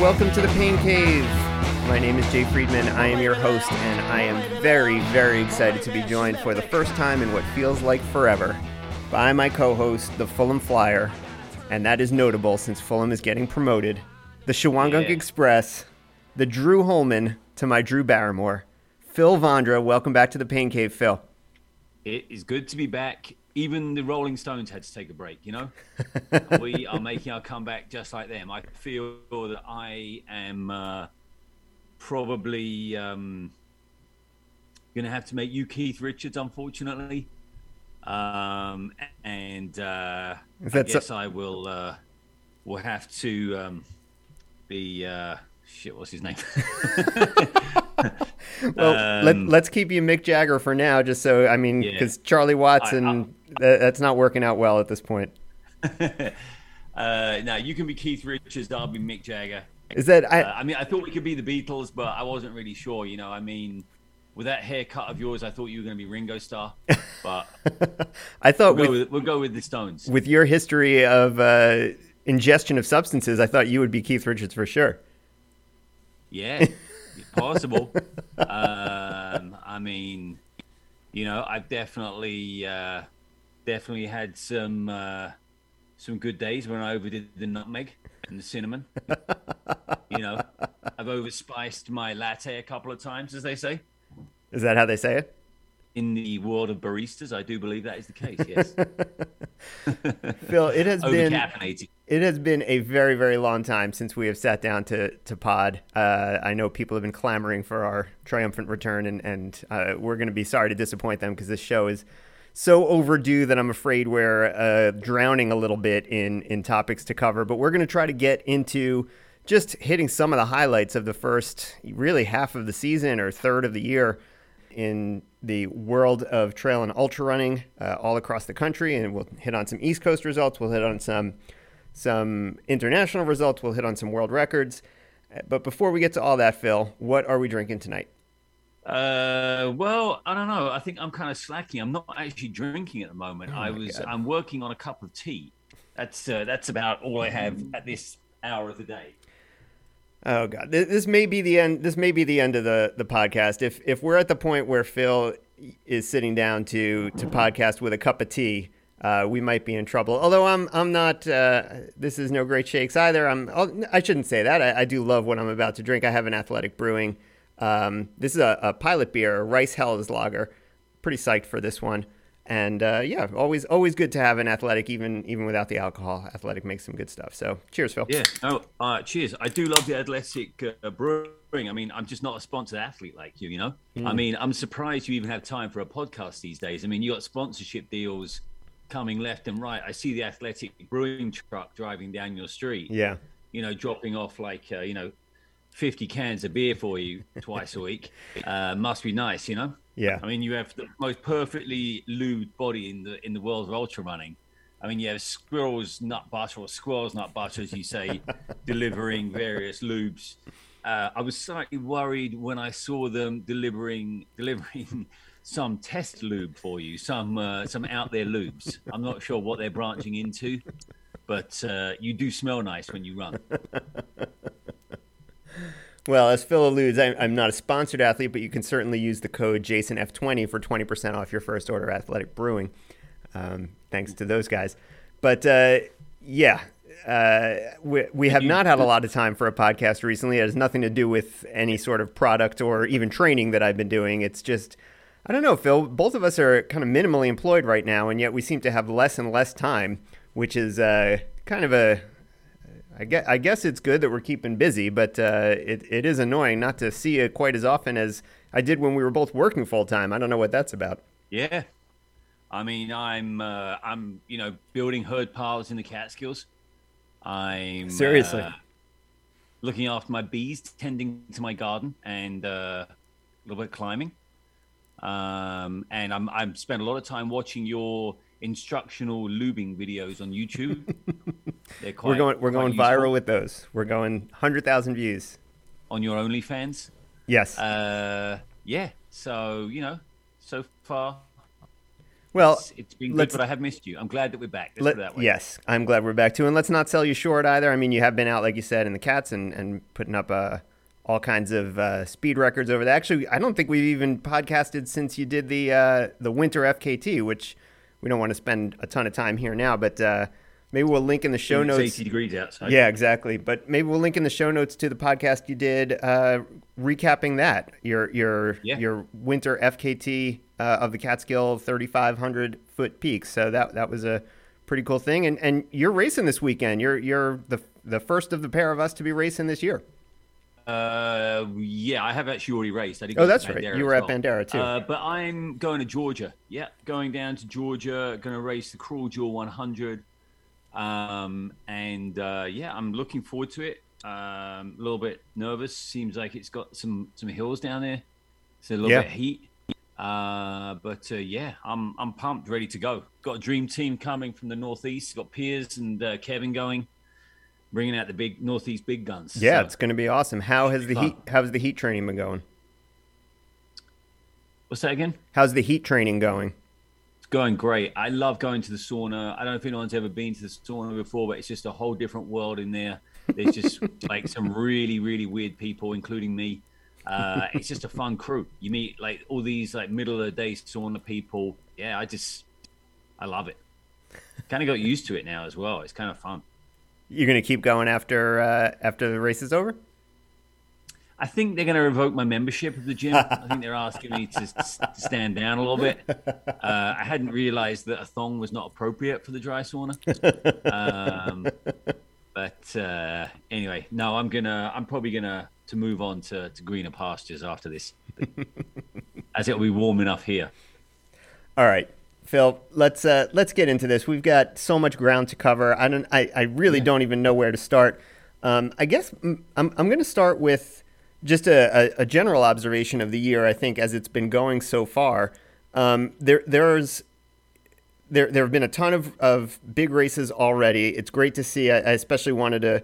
welcome to the Pain Cave. My name is Jay Friedman. I am your host, and I am very, very excited to be joined for the first time in what feels like forever by my co host, the Fulham Flyer. And that is notable since Fulham is getting promoted. The Shawangunk Yeah. Express, the Drew Holman to my Drew Barrymore. Phil Vondra, welcome back to the Pain Cave, Phil. It is good to be back. Even the Rolling Stones had to take a break, you know? we are making our comeback just like them. I feel that I am uh, probably um, going to have to make you Keith Richards, unfortunately. Um, and uh, I guess I will uh, will have to um, be. Uh, shit, what's his name? Well, let, Um, let's keep you Mick Jagger for now, just so, I mean, Yeah. because Charlie Watson, that, that's not working out well at this point. uh, now you can be Keith Richards. I'll be Mick Jagger. Is that, I, Uh, I mean, I thought we could be the Beatles, but I wasn't really sure. You know, I mean, with that haircut of yours, I thought you were going to be Ringo Starr, but I thought we'll go with, with, we'll go with the Stones. with your history of uh, ingestion of substances, I thought you would be Keith Richards for sure. Yeah, possible. um, I mean, you know, I've definitely, uh, definitely had some uh, some good days when I overdid the nutmeg and the cinnamon. you know, I've overspiced my latte a couple of times, as they say. Is that how they say it? In the world of baristas, I do believe that is the case. Yes, Phil, it has been it has been a very very long time since we have sat down to to pod. Uh, I know people have been clamoring for our triumphant return, and and uh, we're going to be sorry to disappoint them because this show is so overdue that I'm afraid we're uh, drowning a little bit in in topics to cover. But we're going to try to get into just hitting some of the highlights of the first really half of the season or third of the year in the world of trail and ultra running uh, all across the country, and we'll hit on some East Coast results. We'll hit on some some international results. We'll hit on some world records. But before we get to all that, Phil, what are we drinking tonight? Uh, well, I don't know. I think I'm kind of slacking. I'm not actually drinking at the moment. I Oh my was. God. I'm working on a cup of tea. That's uh, that's about all I have at this hour of the day. Oh God, Th- this may be the end. This may be the end of the the podcast. If if we're at the point where Phil is sitting down to to podcast with a cup of tea, uh, we might be in trouble. Although I'm I'm not. Uh, this is no great shakes either. I'm. I'll, I shouldn't say that. I, I do love what I'm about to drink. I have an Athletic Brewing. Um, this is a, a pilot beer, a Rice Helles lager. Pretty psyched for this one. And uh, yeah, always always good to have an Athletic, even even without the alcohol. Athletic makes some good stuff. So cheers, Phil. Yeah. No. Uh, cheers. I do love the athletic uh, brewing. I mean, I'm just not a sponsored athlete like you. You know. I mean, I'm surprised you even have time for a podcast these days. I mean, you got sponsorship deals coming left and right. I see the athletic brewing truck driving down your street. Yeah. you know, dropping off like uh, you know, fifty cans of beer for you twice a week. Uh, must be nice, you know. Yeah. I mean, you have the most perfectly lubed body in the in the world of ultra running. I mean, you have squirrels nut butter or squirrels nut butter, as you say, delivering various lubes. Uh, I was slightly worried when I saw them delivering delivering some test lube for you, some uh, some out there lubes. I'm not sure what they're branching into, but uh, you do smell nice when you run. Well, as Phil alludes, I'm not a sponsored athlete, but you can certainly use the code JasonF20 for 20% off your first order athletic brewing. Um, thanks to those guys. But uh, yeah, uh, we, we have not had a lot of time for a podcast recently. It has nothing to do with any sort of product or even training that I've been doing. It's just, I don't know, Phil. Both of us are kind of minimally employed right now, and yet we seem to have less and less time, which is uh, kind of a I guess, I guess it's good that we're keeping busy, but uh, it, it is annoying not to see it quite as often as I did when we were both working full time. I don't know what that's about. Yeah, I mean, I'm uh, I'm you know building herd piles in the Catskills. I'm Seriously? uh, looking after my bees, tending to my garden, and uh, a little bit of climbing. Um, and I'm I'm spent a lot of time watching your instructional lubing videos on YouTube. They're quite we're going we're going useful. viral with those. We're going hundred thousand views. on your OnlyFans. Yes. Uh, yeah. So you know, so far Well, it's, it's been good, but I have missed you. I'm glad that we're back. Let's let, put it that way. Yes, I'm glad we're back too. And let's not sell you short either. I mean, you have been out, like you said, in the cats and, and putting up uh, all kinds of uh, speed records over there. Actually, I don't think we've even podcasted since you did the uh, the winter FKT, which we don't want to spend a ton of time here now, but uh, maybe we'll link in the show It's notes. 80 degrees outside. Yeah, exactly. But maybe we'll link in the show notes to the podcast you did, uh, recapping that your your Yeah. your winter FKT uh, of the Catskill 3,500 foot peak. So that that was a pretty cool thing. And and you're racing this weekend. You're you're the the first of the pair of us to be racing this year. Uh, yeah, I have actually already raced. I did Oh, that's right. You were at well. Bandera, too. Uh, but I'm going to Georgia. Yeah, going down to Georgia. Going to race the Cruel Jewel 100. Um, and uh, yeah, I'm looking forward to it. Um, a little bit nervous. Seems like it's got some some hills down there. It's a little Yeah. bit heat. Uh, but uh, yeah, I'm I'm pumped, ready to go. Got a dream team coming from the northeast. Got Piers and uh, Kevin going, bringing out the big northeast big guns. Yeah, So- it's going to be awesome. How has the fun. heat how's the heat training been going? What's that again? How's the heat training going? It's going great. I love going to the sauna. I don't know if anyone's ever been to the sauna before, but it's just a whole different world in there. There's just like some really, really weird people, including me. Uh, it's just a fun crew. You meet like all these like middle of the day sauna people. Yeah, I just, I love it. Kind of got used to it now as well. It's kind of fun. You're going to keep going after uh, after the race is over? I think they're going to revoke my membership of the gym. I think they're asking me to, to stand down a little bit. Uh, I hadn't realized that a thong was not appropriate for the dry sauna. Um, but uh, anyway, no, I'm gonna. I'm probably gonna to move on to, to greener pastures after this, as it'll be warm enough here. All right, Phil. Let's uh, let's get into this. We've got so much ground to cover. I don't. I, I really don't even know where to start. Um, I guess I'm I'm going to start with just a, a, a general observation of the year. I think as it's been going so far, um, there there's there there have been a ton of, of big races already. It's great to see. I, I especially wanted to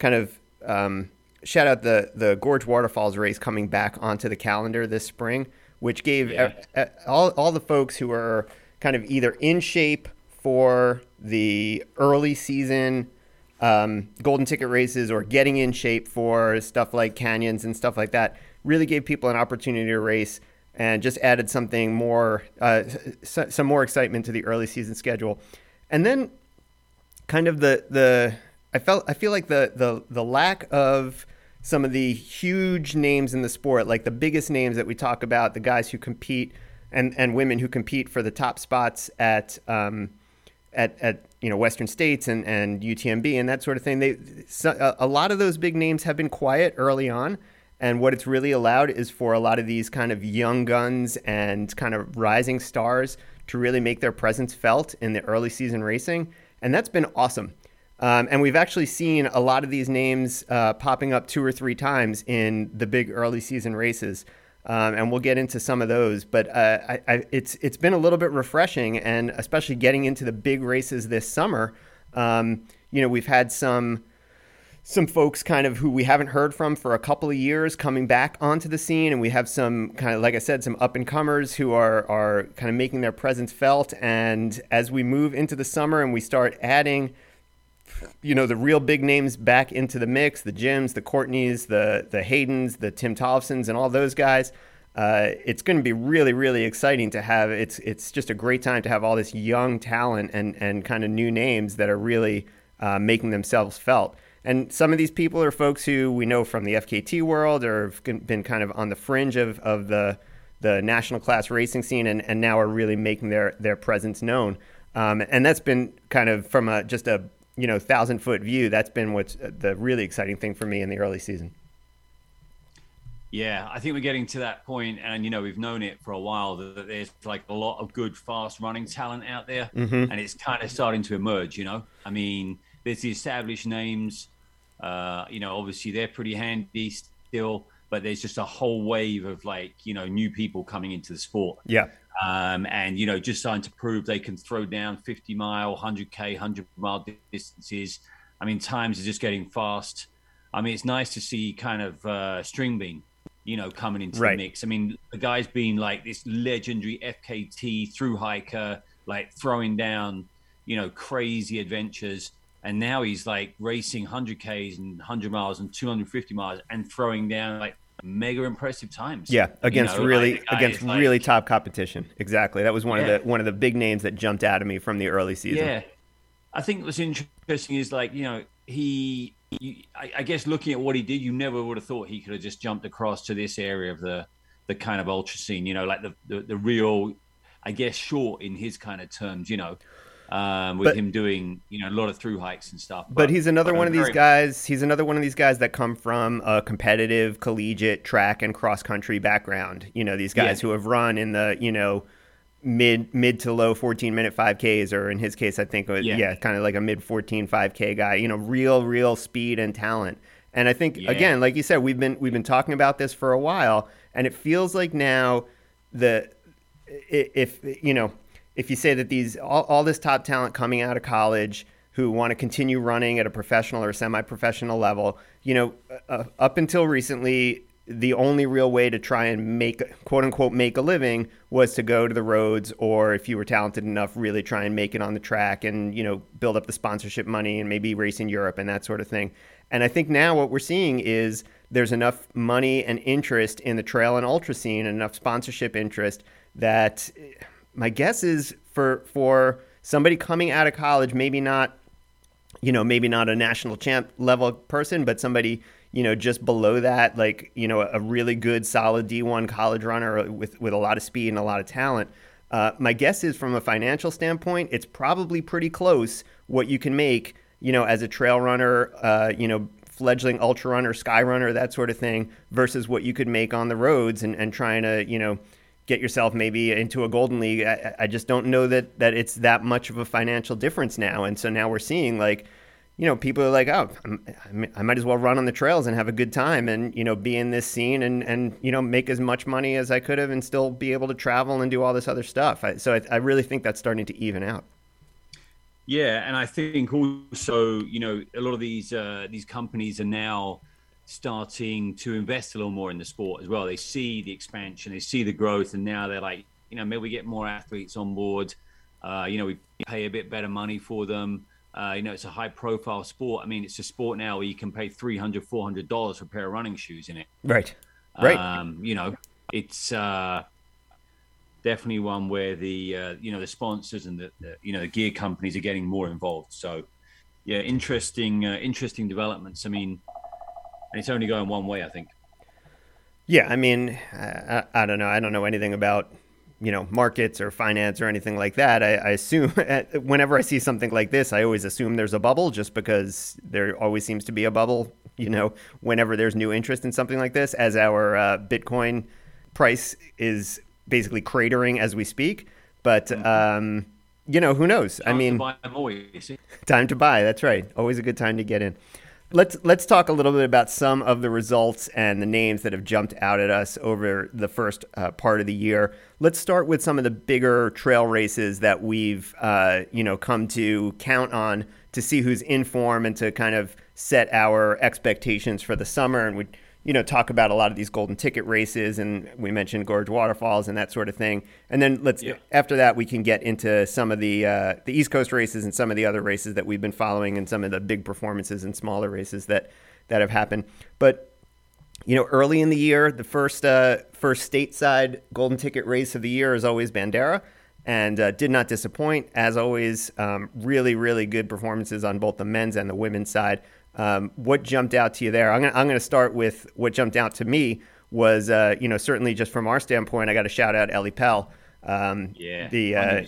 kind of um, shout out the the Gorge Waterfalls race coming back onto the calendar this spring, which gave Yeah. uh, all all the folks who are kind of either in shape for the early season um, golden ticket races or getting in shape for stuff like canyons and stuff like that really gave people an opportunity to race and just added something more, uh, s- some more excitement to the early season schedule. And then kind of the, the I felt, I feel like the, the, the lack of some of the huge names in the sport, like the biggest names that we talk about, the guys who compete and, and women who compete for the top spots at, um, at, at you know Western States and, and UTMB and that sort of thing. They so, a, lot of those big names have been quiet early on, and what it's really allowed is for a lot of these kind of young guns and kind of rising stars to really make their presence felt in the early season racing, and that's been awesome. Um, and we've actually seen a lot of these names uh, popping up two or three times in the big early season races um, and we'll get into some of those. But uh, I, I, it's it's been a little bit refreshing, and especially getting into the big races this summer. Um, you know, we've had some some folks kind of who we haven't heard from for a couple of years coming back onto the scene, and we have some kind of like I said, some up and comers who are are kind of making their presence felt. And as we move into the summer and we start adding you know the real big names back into the mix the jims the courtneys the the haydens the tim tollefsons and all those guys uh, it's going to be really really exciting to have it's it's just a great time to have all this young talent and and kind of new names that are really uh, making themselves felt. And some of these people are folks who we know from the fkt world or have been kind of on the fringe of, of the the national class racing scene and, and now are really making their their presence known. Um, and that's been kind of from a just a you know thousand foot view that's been what's uh, the really exciting thing for me in the early season Yeah, I think we're getting to that point, and you know we've known it for a while that, that there's like a lot of good fast running talent out there, Mm-hmm. and it's kind of starting to emerge. You know, I mean, there's the established names. Uh, you know, obviously they're pretty handy still, but there's just a whole wave of like you know new people coming into the sport. yeah um, and you know just starting to prove they can throw down 50 mile 100k 100 mile distances i mean times are just getting fast i mean it's nice to see kind of uh, string bean you know coming into Right. the mix i mean the guy's been like this legendary fkt through hiker like throwing down, you know, crazy adventures. And now he's like racing 100Ks and 100 miles and 250 miles and throwing down like mega impressive times. Yeah, against you know, really like against really top competition. Exactly. That was one yeah. of the one of the big names that jumped out of me from the early season. Yeah. I think what's interesting is like, you know, he you, I, I, guess looking at what he did, you never would have thought he could have just jumped across to this area of the the kind of ultra scene. You know, like the the, the real, I guess, short in his kind of terms. You know, um, with but, him doing you know a lot of through hikes and stuff. But, but he's another but one of these guys. He's another one of these guys that come from a competitive collegiate track and cross country background. You know, these guys yeah. who have run in the you know mid mid to low 14 minute 5ks or in his case i think yeah, yeah kind of like a mid 14 5k guy you know real real speed and talent and i think yeah. again like you said we've been we've been talking about this for a while and it feels like now the if you know if you say that these all, all this top talent coming out of college who want to continue running at a professional or semi-professional level you know uh, up until recently the only real way to try and make quote unquote make a living was to go to the roads or if you were talented enough really try and make it on the track and you know build up the sponsorship money and maybe race in Europe and that sort of thing. And I think now what we're seeing is there's enough money and interest in the trail and ultra scene and enough sponsorship interest that my guess is for for somebody coming out of college maybe not you know maybe not a national champ level person but somebody you know, just below that, like, you know, a really good, solid D1 college runner with, with a lot of speed and a lot of talent. Uh, my guess is from a financial standpoint, it's probably pretty close what you can make, you know, as a trail runner, uh, you know, fledgling ultra runner, sky runner, that sort of thing, versus what you could make on the roads and, and trying to, you know, get yourself maybe into a golden league. I, I just don't know that, that it's that much of a financial difference now. And so now we're seeing like, you know, people are like, oh, i might as well run on the trails and have a good time and, you know, be in this scene and, and, you know, make as much money as I could have and still be able to travel and do all this other stuff. I, so I, I really think that's starting to even out. Yeah. And I think also, you know, a lot of these, uh, these companies are now starting to invest a little more in the sport as well. They see the expansion, they see the growth, and now they're like, you know, maybe we get more athletes on board. Uh, you know, we pay a bit better money for them. Uh, you know, it's a high profile sport. I mean, it's a sport now where you can pay $300, $400 for a pair of running shoes in it. Right. Right. Um, you know, it's uh, definitely one where the, uh, you know, the sponsors and the, the, you know, the gear companies are getting more involved. So, yeah, interesting, uh, interesting developments. I mean, and it's only going one way, I think. Yeah. I mean, I, I don't know. I don't know anything about you know markets or finance or anything like that. I, I assume whenever I see something like this, I always assume there's a bubble, just because there always seems to be a bubble. You know, whenever there's new interest in something like this, as our uh, Bitcoin price is basically cratering as we speak. But mm-hmm. um, you know, who knows? Time I mean, to buy, time to buy. That's right. Always a good time to get in let's let's talk a little bit about some of the results and the names that have jumped out at us over the first uh, part of the year. Let's start with some of the bigger trail races that we've uh, you know come to count on to see who's in form and to kind of set our expectations for the summer. And we you know, talk about a lot of these golden ticket races, and we mentioned Gorge Waterfalls and that sort of thing. And then let's yeah. after that we can get into some of the uh, the East Coast races and some of the other races that we've been following, and some of the big performances and smaller races that that have happened. But you know, early in the year, the first uh, first stateside golden ticket race of the year is always Bandera and uh, did not disappoint. As always, um, really, really good performances on both the men's and the women's side. Um, what jumped out to you there? I'm I'm gonna start with what jumped out to me was uh, you know certainly just from our standpoint, I got to shout out Ellie Pell. Um, yeah, the uh,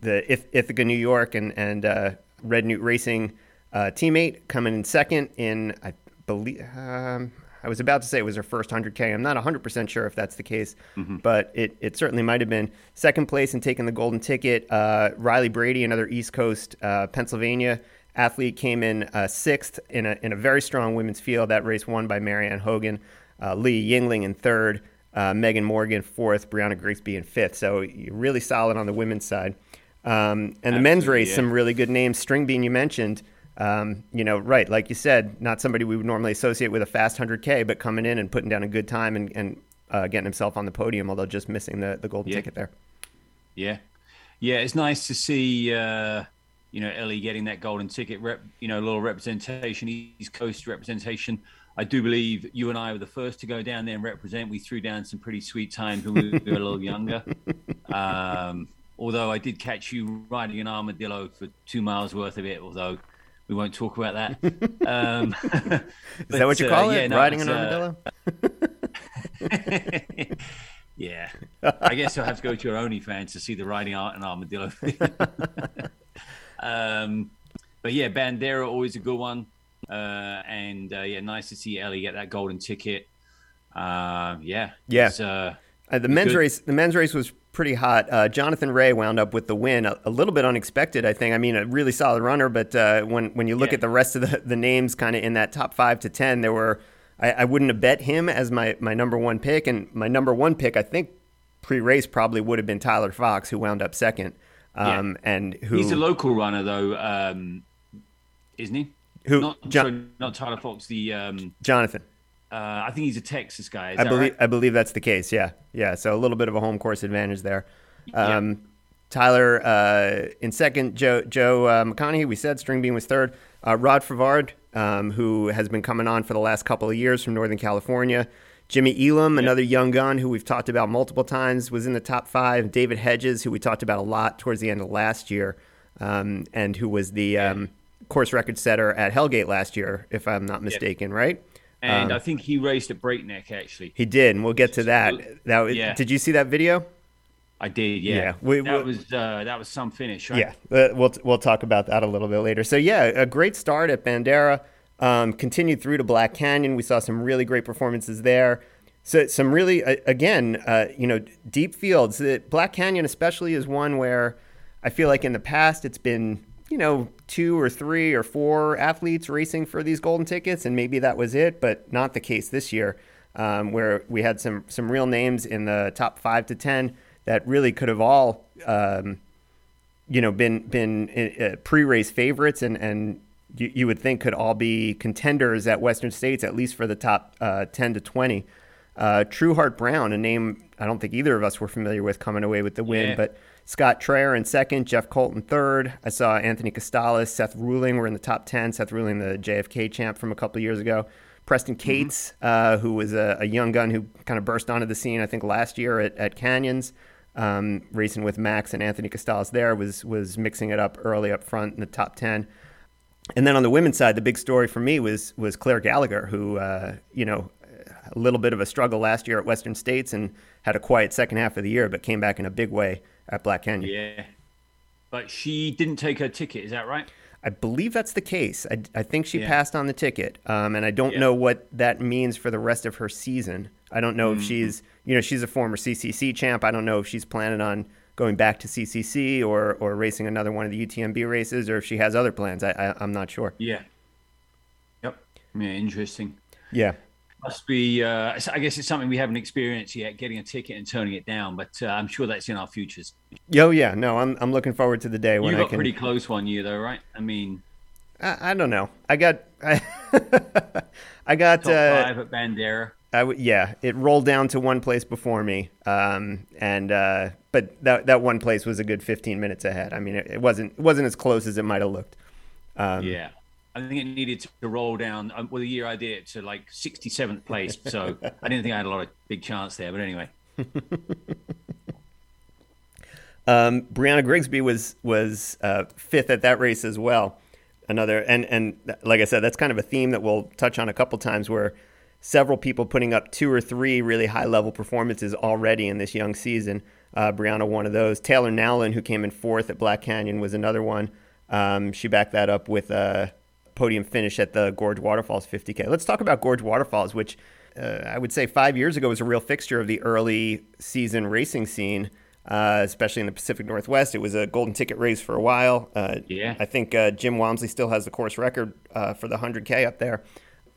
the Ithaca, New York, and and uh, Red Newt Racing uh, teammate coming in second in I believe. Um, I was about to say it was her first 100K. I'm not 100% sure if that's the case, mm-hmm. but it, it certainly might have been. Second place and taking the golden ticket, uh, Riley Brady, another East Coast uh, Pennsylvania athlete came in uh, sixth in a, in a very strong women's field. That race won by Marianne Hogan, uh, Leah Yingling in third, uh, Megan Morgan fourth, Brianna Grigsby in fifth. So you're really solid on the women's side. Um, and the men's race, yeah. some really good names. Stringbean, you mentioned. Um, you know, right, like you said, not somebody we would normally associate with a fast 100K, but coming in and putting down a good time and, and uh, getting himself on the podium, although just missing the, the golden yeah. ticket there. Yeah, Yeah, it's nice to see uh, you know Ellie getting that golden ticket. Rep, you know, a little representation, East Coast representation. I do believe you and I were the first to go down there and represent. We threw down some pretty sweet times when we were a little younger. Um, although I did catch you riding an armadillo for two miles worth of it. Although we won't talk about that. Um, Is that what you call uh, it? Yeah, no, riding an uh, armadillo? yeah. I guess you'll have to go to your OnlyFans to see the riding art and armadillo. Um, but yeah, Bandera always a good one. Uh, and uh, yeah, nice to see Ellie get that golden ticket. Uh, yeah, yeah. Uh, uh, the men's good. race, the men's race was pretty hot. Uh, Jonathan Rea wound up with the win, a, a, little bit unexpected, I think. I mean, a really solid runner, but when when you look yeah. at the rest of the, the names, kind of in that top five to ten, there were I, I, wouldn't have bet him as my my number one pick, and my number one pick, I think, pre-race probably would have been Tyler Fox, who wound up second. Um, yeah. and who he's a local runner though, um, isn't he? Who? Not, John- sorry, not Tyler Fox. The um, Jonathan. Uh, I think he's a Texas guy. I believe right? I believe that's the case. Yeah, yeah. So a little bit of a home course advantage there. Um, yeah. Tyler uh, in second. Joe Joe uh, McConaughy. We said Stringbean was third. Uh, Rod Farvard, um, who has been coming on for the last couple of years from Northern California. Jimmy Elam, yep. another young gun who we've talked about multiple times, was in the top five. David Hedges, who we talked about a lot towards the end of last year, um, and who was the um, course record setter at Hellgate last year, if I'm not mistaken, right? And um, I think he raced at Breakneck actually. He did, and we'll get to that. That yeah. did you see that video? I did, yeah. yeah we, that we, was uh, that was some finish, right? Yeah, uh, we'll we'll talk about that a little bit later. So yeah, a great start at Bandera. Um, continued through to Black Canyon. We saw some really great performances there. So some really, uh, again, uh, you know, deep fields. Black Canyon especially is one where I feel like in the past it's been you know, two or three or four athletes racing for these golden tickets, and maybe that was it, but not the case this year, um, where we had some some real names in the top five to ten that really could have all, um, you know, been been uh, uh pre-race favorites, and and you, you, would think could all be contenders at Western States, at least for the top uh, ten to twenty. Uh, Trueheart Brown, a name I don't think either of us were familiar with, coming away with the win, yeah. but Scott Traer in second, Jeff Colton third. I saw Anthony Costales, Seth Ruling were in the top 10. Seth Ruling, the JFK champ from a couple of years ago. Preston mm-hmm. Cates, mm-hmm. uh, who was a, a, young gun who kind of burst onto the scene, I think, last year at, at Canyons, um, racing with Max and Anthony Costales there, was, was mixing it up early up front in the top 10. And then on the women's side, the big story for me was was Claire Gallagher, who, uh, you know, a little bit of a struggle last year at Western States and had a quiet second half of the year, but came back in a big way at Black Canyon. Yeah. But she didn't take her ticket, is that right? I believe that's the case. I, I think she yeah. passed on the ticket, um, and I don't yeah. know what that means for the rest of her season. I don't know mm-hmm. if she's, you know, she's a former CCC champ. I don't know if she's planning on going back to CCC or or racing another one of the UTMB races, or if she has other plans. I, I am not sure. Yeah. Yep. Yeah. Interesting. Yeah must be. Uh, I guess it's something we haven't experienced yet, getting a ticket and turning it down. But uh, I'm sure that's in our futures. Yo, yeah, no, I'm I'm looking forward to the day when you got I can. Pretty close one year though, right? I mean, I, I don't know. I got I, I got top uh, five at Bandera. I w- yeah, it rolled down to one place before me, um, and uh, but that that one place was a good 15 minutes ahead. I mean, it, it wasn't it wasn't as close as it might have looked. Um, yeah. I think it needed to roll down. Um, well, the year I did it to like 67th place, so I didn't think I had a lot of big chance there. But anyway. um, Brianna Grigsby was was uh, fifth at that race as well. Another and and like I said, that's kind of a theme that we'll touch on a couple times where several people putting up two or three really high level performances already in this young season. Uh, Brianna, one of those. Taylor Nowlin, who came in fourth at Black Canyon, was another one. Um, she backed that up with a podium finish at the Gorge Waterfalls 50K. Let's talk about Gorge Waterfalls, which uh, I would say five years ago was a real fixture of the early season racing scene, uh, especially in the Pacific Northwest. It was a golden ticket race for a while. Uh, yeah. I think uh, Jim Walmsley still has the course record uh, for the 100K up there.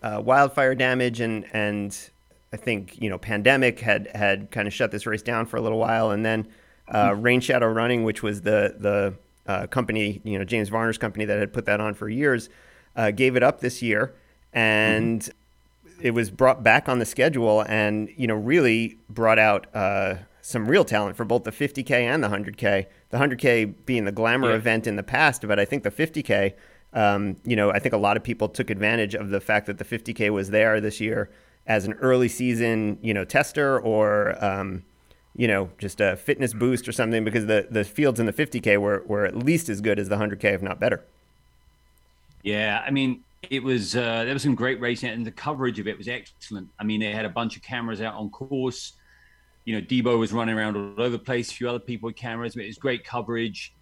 Uh, wildfire damage and and I think you know pandemic had had kind of shut this race down for a little while, and then mm-hmm. Rain Shadow Running, which was the the company you know James Varner's company that had put that on for years uh, gave it up this year, and mm-hmm. it was brought back on the schedule, and you know really brought out uh, some real talent for both the 50k and the 100k. The 100k being the glamour Yeah. event in the past, but I think the 50k, um, you know, I think a lot of people took advantage of the fact that the 50k was there this year as an early season, you know, tester or um, you know, just a fitness boost or something because the the fields in the 50k were were at least as good as the 100k, if not better. Yeah, I mean, it was uh, there was some great racing, and the coverage of it was excellent. I mean, they had a bunch of cameras out on course. You know, Debo was running around all over the place. A few other people with cameras. But it was great coverage.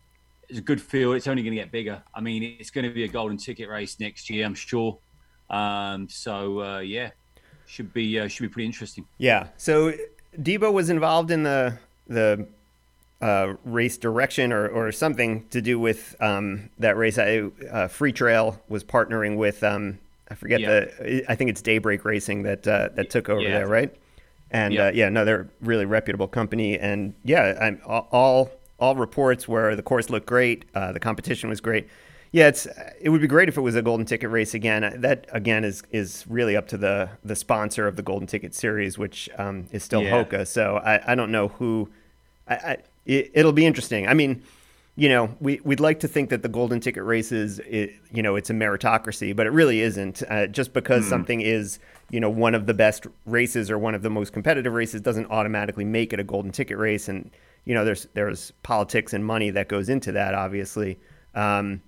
It's a good field. It's only going to get bigger. I mean, it's going to be a golden ticket race next year, I'm sure. Um, so uh, yeah, should be uh, should be pretty interesting. Yeah. So Debo was involved in the the uh, race direction or, or something to do with um, that race. I, uh, Free Trail was partnering with um, I forget Yeah. the I think it's Daybreak Racing that uh, that took over Yeah. there, right? And Yeah. uh, yeah, no, they're a really reputable company. And yeah, I'm, all all reports where the course looked great, uh, the competition was great. Yeah, it's it would be great if it was a golden ticket race again. That again is is really up to the the sponsor of the golden ticket series, which um, is still Yeah. Hoka. So I, I don't know who. I, I it, it'll be interesting. I mean, you know, we we'd like to think that the golden ticket races, it, you know, it's a meritocracy, but it really isn't. Uh, just because something is you know one of the best races or one of the most competitive races doesn't automatically make it a golden ticket race. And you know, there's there's politics and money that goes into that, obviously. Um,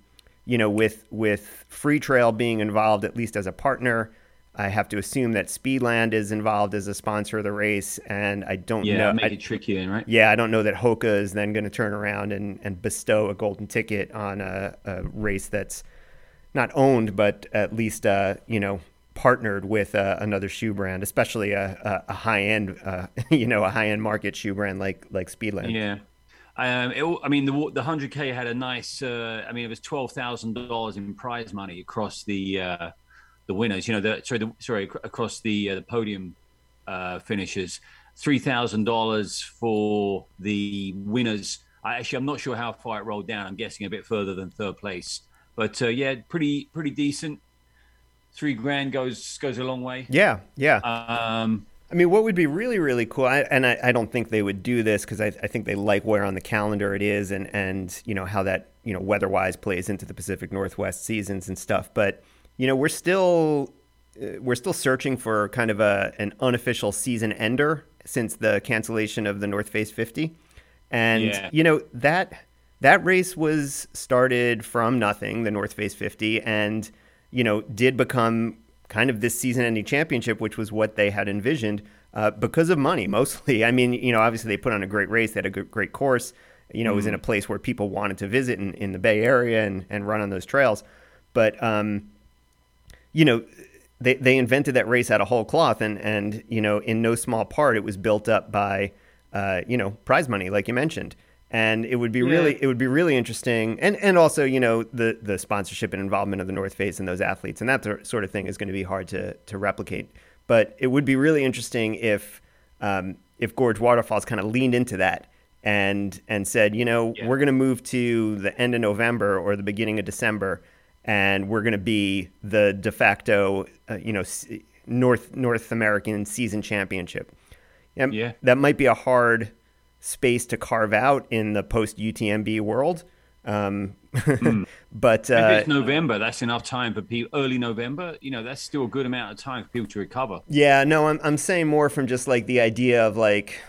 you know, with with Free Trail being involved at least as a partner, I have to assume that Speedland is involved as a sponsor of the race, and I don't Yeah, know. make I- it tricky then, right? yeah, I don't know that Hoka is then going to turn around and, and bestow a golden ticket on a, a race that's not owned, but at least uh, you know partnered with uh, another shoe brand, especially a, a, a high end, uh, you know, a high end market shoe brand like like Speedland. Yeah. Um, it, I mean, the the hundred k had a nice. Uh, I mean, it was twelve thousand dollars in prize money across the uh, the winners. You know, the sorry, the, sorry, across the uh, the podium uh, finishers. Three thousand dollars for the winners. I actually, I'm not sure how far it rolled down. I'm guessing a bit further than third place. But uh, yeah, pretty pretty decent. Three grand goes goes a long way. Yeah, yeah. Um, I mean, what would be really, really cool, I, and I, I don't think they would do this because I, I think they like where on the calendar it is and, and, you know, how that, you know, weather wise plays into the Pacific Northwest seasons and stuff. But, you know, we're still, uh, we're still searching for kind of a, an unofficial season ender since the cancellation of the North Face 50. And, Yeah. you know, that, that race was started from nothing, the North Face 50, and, you know, did become kind of this season ending championship, which was what they had envisioned uh, because of money mostly. I mean, you know, obviously they put on a great race, they had a great course. You know, it was in a place where people wanted to visit in, in the Bay Area and, and run on those trails. But, um, you know, they, they invented that race out of whole cloth, and, and, you know, in no small part, it was built up by, uh, you know, prize money, like you mentioned. And it would be really, it would be really interesting, and, and also, you know, the, the sponsorship and involvement of the North Face and those athletes and that sort of thing is going to be hard to, to replicate. But it would be really interesting if, um, if Gorge Waterfalls kind of leaned into that and and said, you know, Yeah. we're going to move to the end of November or the beginning of December, and we're going to be the de facto, uh, you know, North North American season championship. Um, Yeah. that might be a hard space to carve out in the post UTMB world. Um, but If uh, it's November, that's enough time for people. Early November, you know, that's still a good amount of time for people to recover. Yeah, no, I'm I'm saying more from just like the idea of like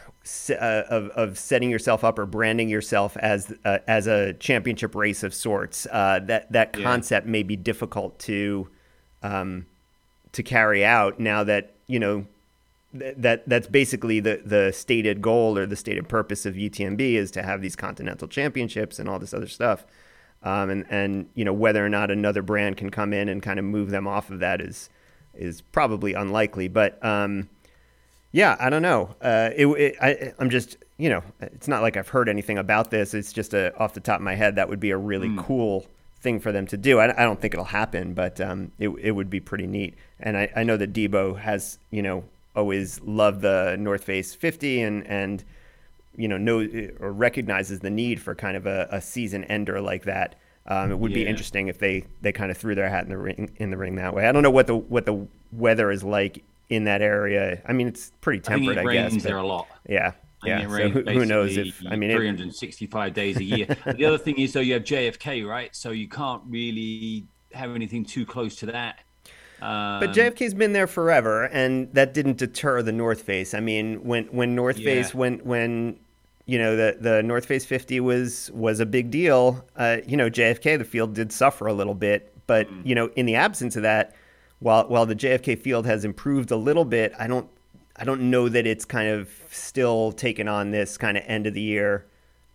uh, of of setting yourself up or branding yourself as uh, as a championship race of sorts. Uh, that that Yeah. concept may be difficult to um, to carry out now that you know th- that that's basically the the stated goal or the stated purpose of UTMB is to have these continental championships and all this other stuff. Um, and and you know whether or not another brand can come in and kind of move them off of that is is probably unlikely. But um, yeah, I don't know. Uh, it, it, I, I'm just you know it's not like I've heard anything about this. It's just a, off the top of my head that would be a really cool thing for them to do. I, I don't think it'll happen, but um, it it would be pretty neat. And I, I know that Debo has you know always loved the North Face 50 and and you know know or recognizes the need for kind of a, a season ender like that. Um, it would be interesting if they, they kind of threw their hat in the ring in the ring that way. I don't know what the what the weather is like in that area. I mean, it's pretty I temperate, it I, rains guess. there a lot. yeah, Yeah, it so who- who knows if- I mean, it- 365 days a year. the other thing is, though, you have JFK, right? So you can't really have anything too close to that. Um, But JFK's been there forever, and that didn't deter the North Face. I mean, when when North Yeah. Face when when you know the the North Face 50 was was a big deal. Uh, you know, JFK the field did suffer a little bit, but Mm. you know, in the absence of that, while while the JFK field has improved a little bit, I don't I don't know that it's kind of still taken on this kind of end of the year,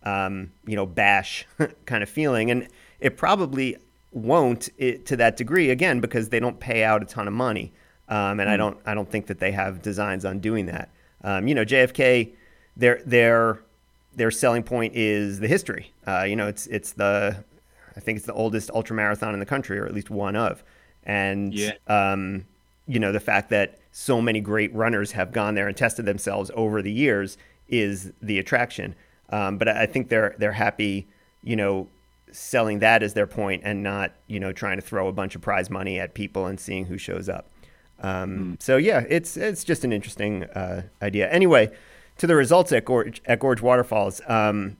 um, you know, bash kind of feeling, and it probably won't it, to that degree again because they don't pay out a ton of money, um, and I don't I don't think that they have designs on doing that. Um, you know, JFK, their their their selling point is the history. Uh, you know, it's it's the I think it's the oldest ultra marathon in the country, or at least one of, and Yeah. um, you know the fact that so many great runners have gone there and tested themselves over the years is the attraction. Um, but I think they're they're happy, you know, selling that as their point and not you know trying to throw a bunch of prize money at people and seeing who shows up. Um, So yeah, it's it's just an interesting uh, idea. Anyway, to the results at Gorge at Gorge Waterfalls. Um,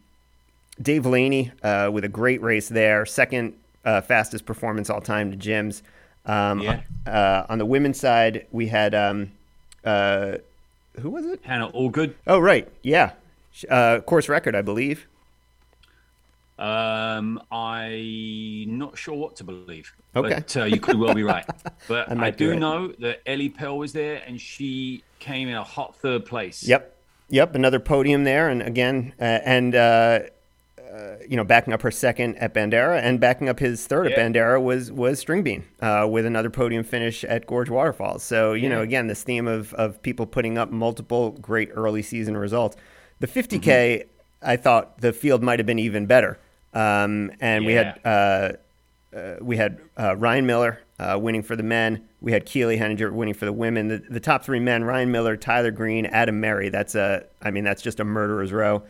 Dave Laney uh, with a great race there, second uh, fastest performance all time to Jim's. Um, Yeah. uh, on the women's side, we had um, uh, who was it? Hannah Allgood. Oh, right, yeah, uh, course record, I believe. Um, I'm not sure what to believe. Okay. But uh, you could well be right. But I I, do right. know that Ellie Pell was there and she came in a hot third place. Yep, yep, another podium there, and again, uh, and uh, you know, backing up her second at Bandera and backing up his third at Bandera was was Stringbean uh, with another podium finish at Gorge Waterfalls. So you know, again, this theme of of people putting up multiple great early season results. The 50k, I thought the field might have been even better, um, and we had. Uh, uh, we had uh, Ryan Miller uh, winning for the men. We had Keely Henninger winning for the women. The, the top three men: Ryan Miller, Tyler Green, Adam Merry. That's a, I mean, that's just a murderer's row.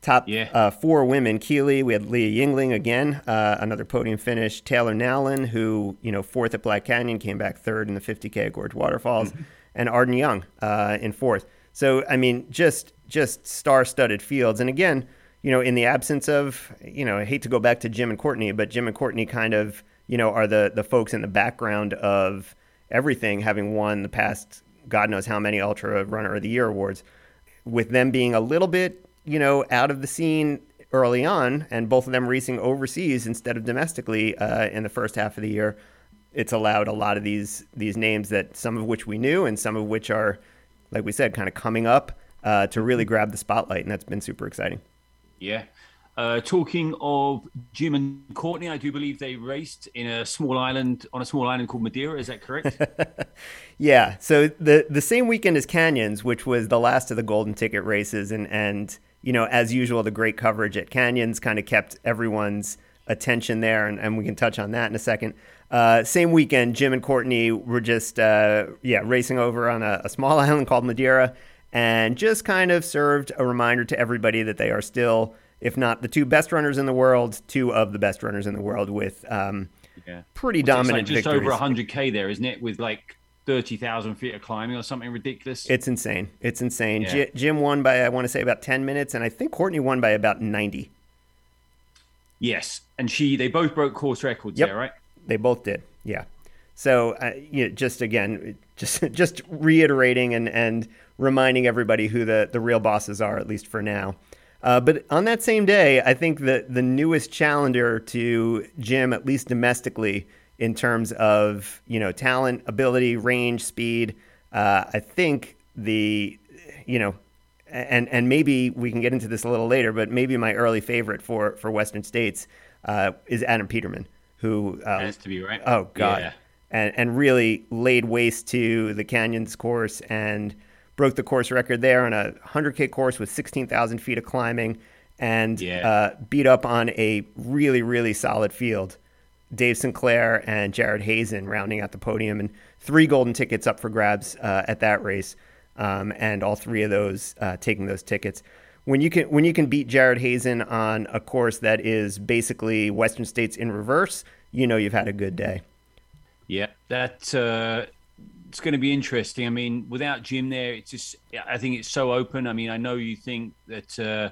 Top Yeah. uh, four women: Keely. We had Leah Yingling again, uh, another podium finish. Taylor Nowlin, who you know fourth at Black Canyon, came back third in the 50k at Gorge Waterfalls, and Arden Young uh, in fourth. So I mean, just just star-studded fields. And again, you know, in the absence of, you know, I hate to go back to Jim and Courtney, but Jim and Courtney kind of, you know, are the the folks in the background of everything, having won the past God knows how many Ultra Runner of the Year awards. With them being a little bit, you know, out of the scene early on, and both of them racing overseas instead of domestically uh, in the first half of the year, it's allowed a lot of these these names that some of which we knew and some of which are, like we said, kind of coming up uh, to really grab the spotlight, and that's been super exciting. Yeah. Uh, talking of Jim and Courtney, I do believe they raced in a small island on a small island called Madeira. Is that correct? Yeah. So the the same weekend as Canyons, which was the last of the golden ticket races, and and you know as usual, the great coverage at Canyons kind of kept everyone's attention there, and, and we can touch on that in a second. Uh, same weekend, Jim and Courtney were just uh, yeah racing over on a, a small island called Madeira, and just kind of served a reminder to everybody that they are still, if not the two best runners in the world, two of the best runners in the world with um, yeah. pretty It's like dominant just victories. over 100k there, isn't it? With like 30,000 feet of climbing or something ridiculous. It's insane. It's insane. Yeah. Ji- Jim won by I want to say about 10 minutes and I think Courtney won by about 90. yes, and she they both broke course records Yep. there, right? They both did. Yeah. So uh, you know, just again just just reiterating and and reminding everybody who the the real bosses are at least for now. Uh, but on that same day, I think that the newest challenger to Jim, at least domestically, in terms of you know talent, ability, range, speed, uh, I think the you know and and maybe we can get into this a little later, but maybe my early favorite for for Western States uh, is Adam Peterman, who uh, Has to be right. oh god, Yeah. and and really laid waste to the Canyons course and broke the course record there on a 100k course with 16,000 feet of climbing, and Yeah. uh, beat up on a really really solid field. Dave Sinclair and Jared Hazen rounding out the podium, and three golden tickets up for grabs uh, at that race, um, and all three of those uh, taking those tickets. When you can when you can beat Jared Hazen on a course that is basically Western States in reverse, you know you've had a good day. Yeah, that uh, it's going to be interesting. I mean, without Jim there, it's just I think it's so open. I mean, I know you think that uh,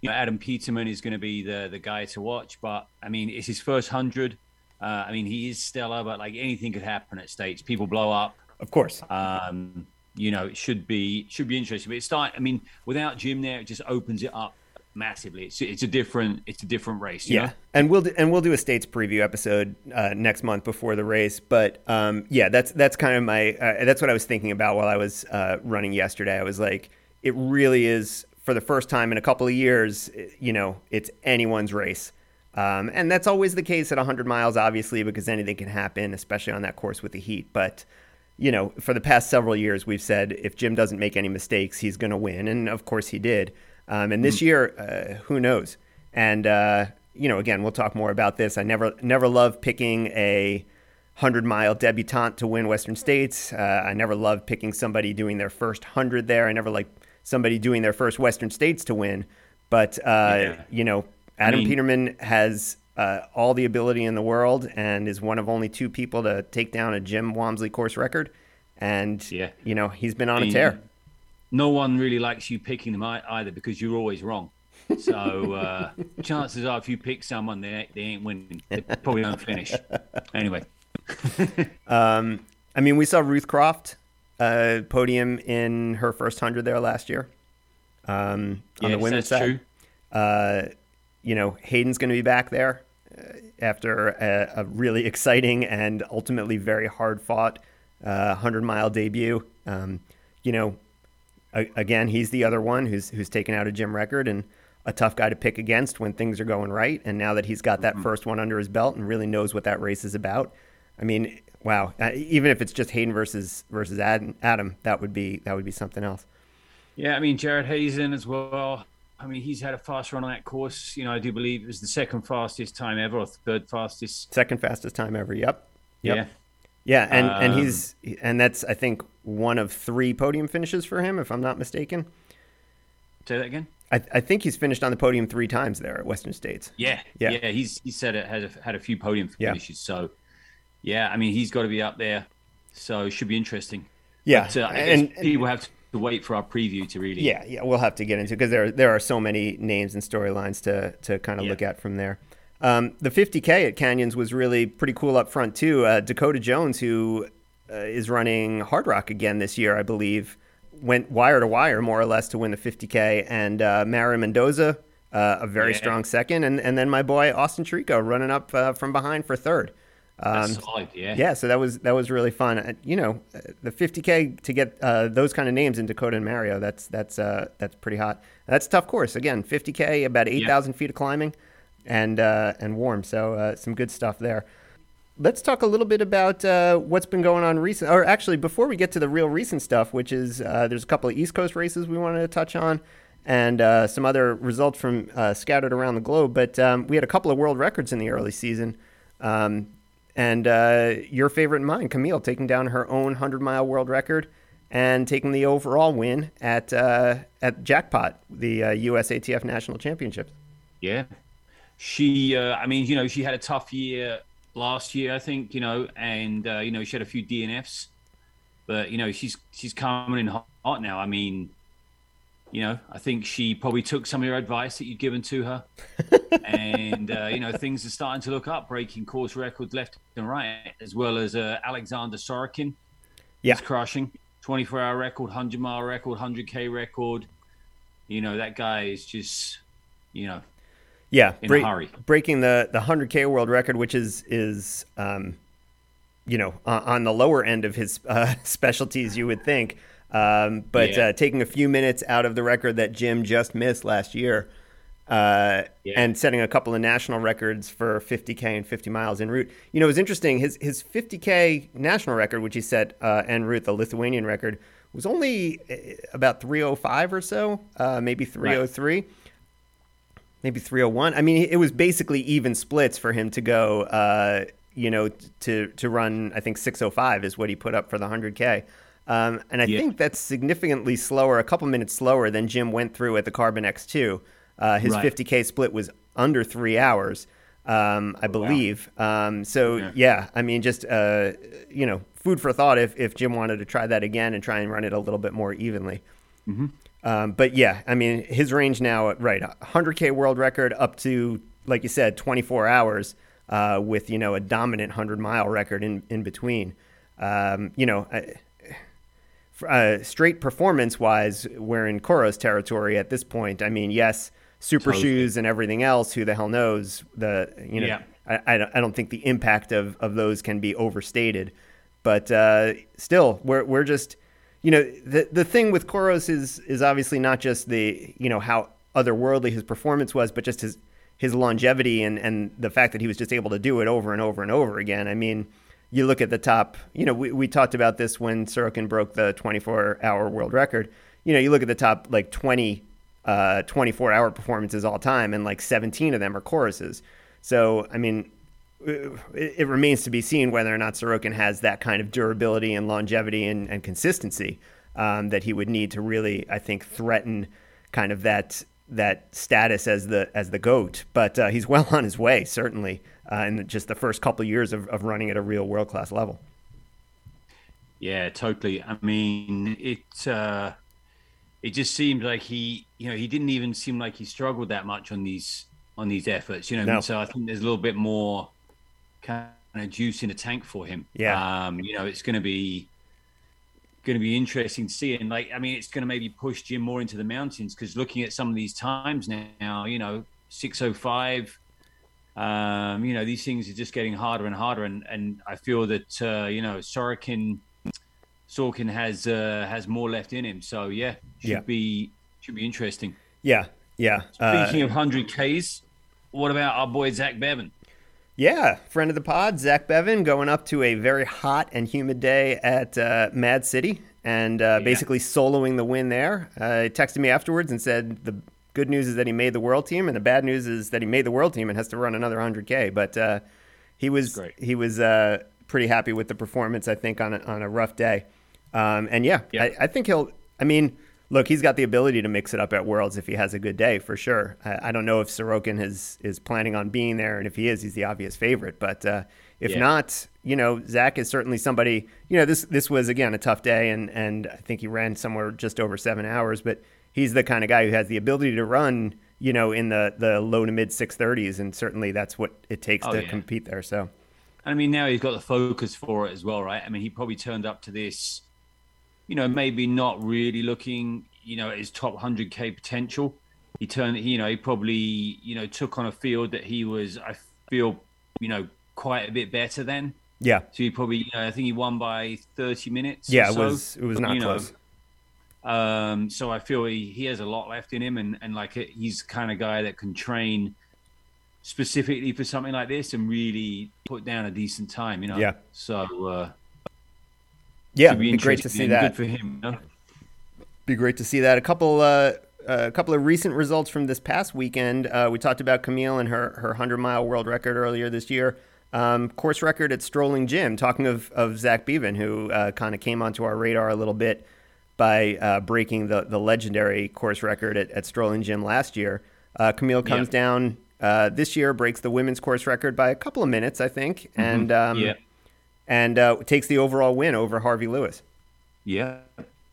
you know Adam Peterman is going to be the the guy to watch, but I mean, it's his first hundred. Uh, I mean, he is stellar, but like anything could happen at states. People blow up, of course. Um, you know, it should be should be interesting. But it's start. I mean, without Jim there, it just opens it up massively. It's it's a different it's a different race. yeah, know? and we'll do, and we'll do a states preview episode uh, next month before the race. But um, yeah, that's that's kind of my uh, that's what I was thinking about while I was uh, running yesterday. I was like, it really is for the first time in a couple of years. You know, it's anyone's race. Um, and that's always the case at 100 miles, obviously, because anything can happen, especially on that course with the heat. But you know, for the past several years, we've said if Jim doesn't make any mistakes, he's going to win, and of course he did. Um, and this mm. year, uh, who knows? And uh, you know, again, we'll talk more about this. I never never love picking a hundred mile debutante to win Western States. Uh, I never loved picking somebody doing their first hundred there. I never liked somebody doing their first Western States to win. But uh, yeah. you know, Adam I mean, Peterman has uh, all the ability in the world and is one of only two people to take down a Jim Walmsley course record. And yeah, you know, he's been on a tear no one really likes you picking them either because you're always wrong. So uh, chances are, if you pick someone, they they ain't winning. They probably don't finish. Anyway. um, I mean, we saw Ruth Croft uh, podium in her first hundred there last year. Um, on yes, the women's side, uh, you know, Hayden's going to be back there uh, after a, a, really exciting and ultimately very hard fought uh, hundred mile debut. Um, you know, again, he's the other one who's who's taken out a Jim record and a tough guy to pick against when things are going right. And now that he's got that mm-hmm. first one under his belt and really knows what that race is about, I mean, wow! Uh, even if it's just Hayden versus versus Adam, Adam, that would be that would be something else. Yeah, I mean Jared Hazen as well. I mean, he's had a fast run on that course. You know, I do believe it was the second fastest time ever, or third fastest. Second fastest time ever. Yep. yep. Yeah. Yeah, and um, and he's and that's I think one of three podium finishes for him, if I'm not mistaken. Say that again. I, I think he's finished on the podium three times there at Western States. Yeah, yeah, yeah. He's he said it had a, had a few podium finishes. Yeah. So, yeah, I mean he's got to be up there. So it should be interesting. Yeah, but, uh, and people have to wait for our preview to really. Yeah, yeah, we'll have to get into because there there are so many names and storylines to to kind of yeah. look at from there. Um, the 50K at Canyons was really pretty cool up front, too. Uh, Dakota Jones, who uh, is running Hardrock again this year, I believe, went wire to wire more or less to win the 50K. And uh, Mario Mendoza, uh, a very yeah. strong second. And, and then my boy Austin Trico running up uh, from behind for third. Um, solid, yeah. Yeah, so that was that was really fun. Uh, you know, the 50k to get uh, those kind of names in Dakota and Mario, that's that's uh, that's pretty hot. That's a tough course. Again, 50k, about 8,000 yeah. feet of climbing and uh, and warm. So uh, some good stuff there. Let's talk a little bit about uh, what's been going on recent. Or actually, before we get to the real recent stuff, which is uh, there's a couple of East Coast races we wanted to touch on, and uh, some other results from uh, scattered around the globe. But um, we had a couple of world records in the early season. Um, and your favorite and mine, Camille, taking down her own 100 mile world record and taking the overall win at at Jackpot, the USATF National Championships. Yeah, she, uh, I mean, you know, she had a tough year last year, I think, you know, and uh, you know, she had a few DNFs, but you know, she's she's coming in hot now. I mean, you know, I think she probably took some of your advice that you'd given to her, and uh, you know, things are starting to look up, breaking course records left and right, as well as uh, Alexander Sorokin. Yeah, he's crushing 24 hour record, 100 mile record, 100k record. You know, that guy is just, you know, yeah, in break, a hurry. Breaking the the 100k world record, which is is um, you know uh, on the lower end of his uh, specialties, you would think. Um, but yeah. uh, taking a few minutes out of the record that Jim just missed last year, uh, yeah. and setting a couple of national records for 50k and 50 miles en route. You know, it was interesting. His his 50k national record, which he set uh, en route, the Lithuanian record, was only uh, about 305 or so, uh, maybe 303. Right maybe 301. I mean, it was basically even splits for him to go, uh, you know, to to run. I think 605 is what he put up for the 100k. Um, and I yeah. think that's significantly slower, a couple minutes slower than Jim went through at the Carbon X2. Uh, his right. 50k split was under three hours. um, I believe. Wow. Um, so yeah. yeah. I mean, just uh, you know, food for thought if if Jim wanted to try that again and try and run it a little bit more evenly. Mm-hmm. Um, but yeah, I mean, his range now, right, 100k world record up to like you said, 24 hours uh, with you know a dominant 100 mile record in in between. Um, you know. Uh, straight performance wise, we're in Kouros' territory at this point. I mean, yes, super totally. shoes and everything else. Who the hell knows? The you know, yeah. I, I don't think the impact of, of those can be overstated. But uh, still, we're we're just you know the the thing with Kouros is is obviously not just the you know how otherworldly his performance was, but just his his longevity and and the fact that he was just able to do it over and over and over again. I mean, you look at the top. You know, we we talked about this when Sorokin broke the 24 hour world record. You know, you look at the top like 20 uh, 24 hour performances all time, and like 17 of them are Kouros's. So, I mean, it, it, remains to be seen whether or not Sorokin has that kind of durability and longevity and, and consistency um, that he would need to really, I think, threaten kind of that that status as the as the goat. But uh, he's well on his way, certainly, uh, in just the first couple of years of, of running at a real world class level. Yeah, totally. I mean, it. Uh it just seemed like he, you know, he didn't even seem like he struggled that much on these on these efforts. You know, no. so I think there's a little bit more kind of juice in the tank for him. Yeah. Um, you know, it's going to be going to be interesting to see, and like, I mean, it's going to maybe push Jim more into the mountains because looking at some of these times now, you know, six oh five. Um, you know, these things are just getting harder and harder, and and I feel that uh, you know Sorokin Sorkin has uh, has more left in him. So yeah, should yeah. be should be interesting. Yeah, yeah. Speaking uh, of hundred Ks, what about our boy Zach Bevan? Yeah, friend of the pod, Zach Bevan, going up to a very hot and humid day at uh, Mad City and uh, yeah. basically soloing the win there. Uh, he texted me afterwards and said the good news is that he made the world team, and the bad news is that he made the world team and has to run another 100K. But uh, he was he was uh, pretty happy with the performance, I think, on a, on a rough day. Um, and yeah, yeah. I, I, think he'll. I mean, look, he's got the ability to mix it up at Worlds if he has a good day for sure. I, I don't know if Sorokin is is planning on being there, and if he is, he's the obvious favorite. But uh, if yeah. not, you know, Zach is certainly somebody. You know, this this was again a tough day, and and I think he ran somewhere just over seven hours, but he's the kind of guy who has the ability to run. You know, in the the low to mid six thirties, and certainly that's what it takes oh, to yeah. compete there. So. I mean, now he's got the focus for it as well, right? I mean, he probably turned up to this you know, maybe not really looking, you know, at his top 100k potential. He turned, you know, he probably, you know, took on a field that he was, I feel, you know, quite a bit better than. Yeah. So he probably, you know, I think he won by 30 minutes. Yeah, it so, was it was not close. Know, um, so I feel he, he has a lot left in him, and and like he's the kind of guy that can train specifically for something like this and really put down a decent time. You know. Yeah. So. Uh, yeah, be, be great to see that. Good for him. You know? Be great to see that. A couple. Uh, a couple of recent results from this past weekend. Uh, we talked about Camille and her her hundred mile world record earlier this year. Um, course record at Strolling Jim. Talking of of Zach Bevan, who uh, kind of came onto our radar a little bit by uh, breaking the the legendary course record at, at Strolling Jim last year. Uh, Camille comes yep. down uh, this year, breaks the women's course record by a couple of minutes, I think, mm-hmm. and um, yep and uh, takes the overall win over Harvey Lewis. Yeah,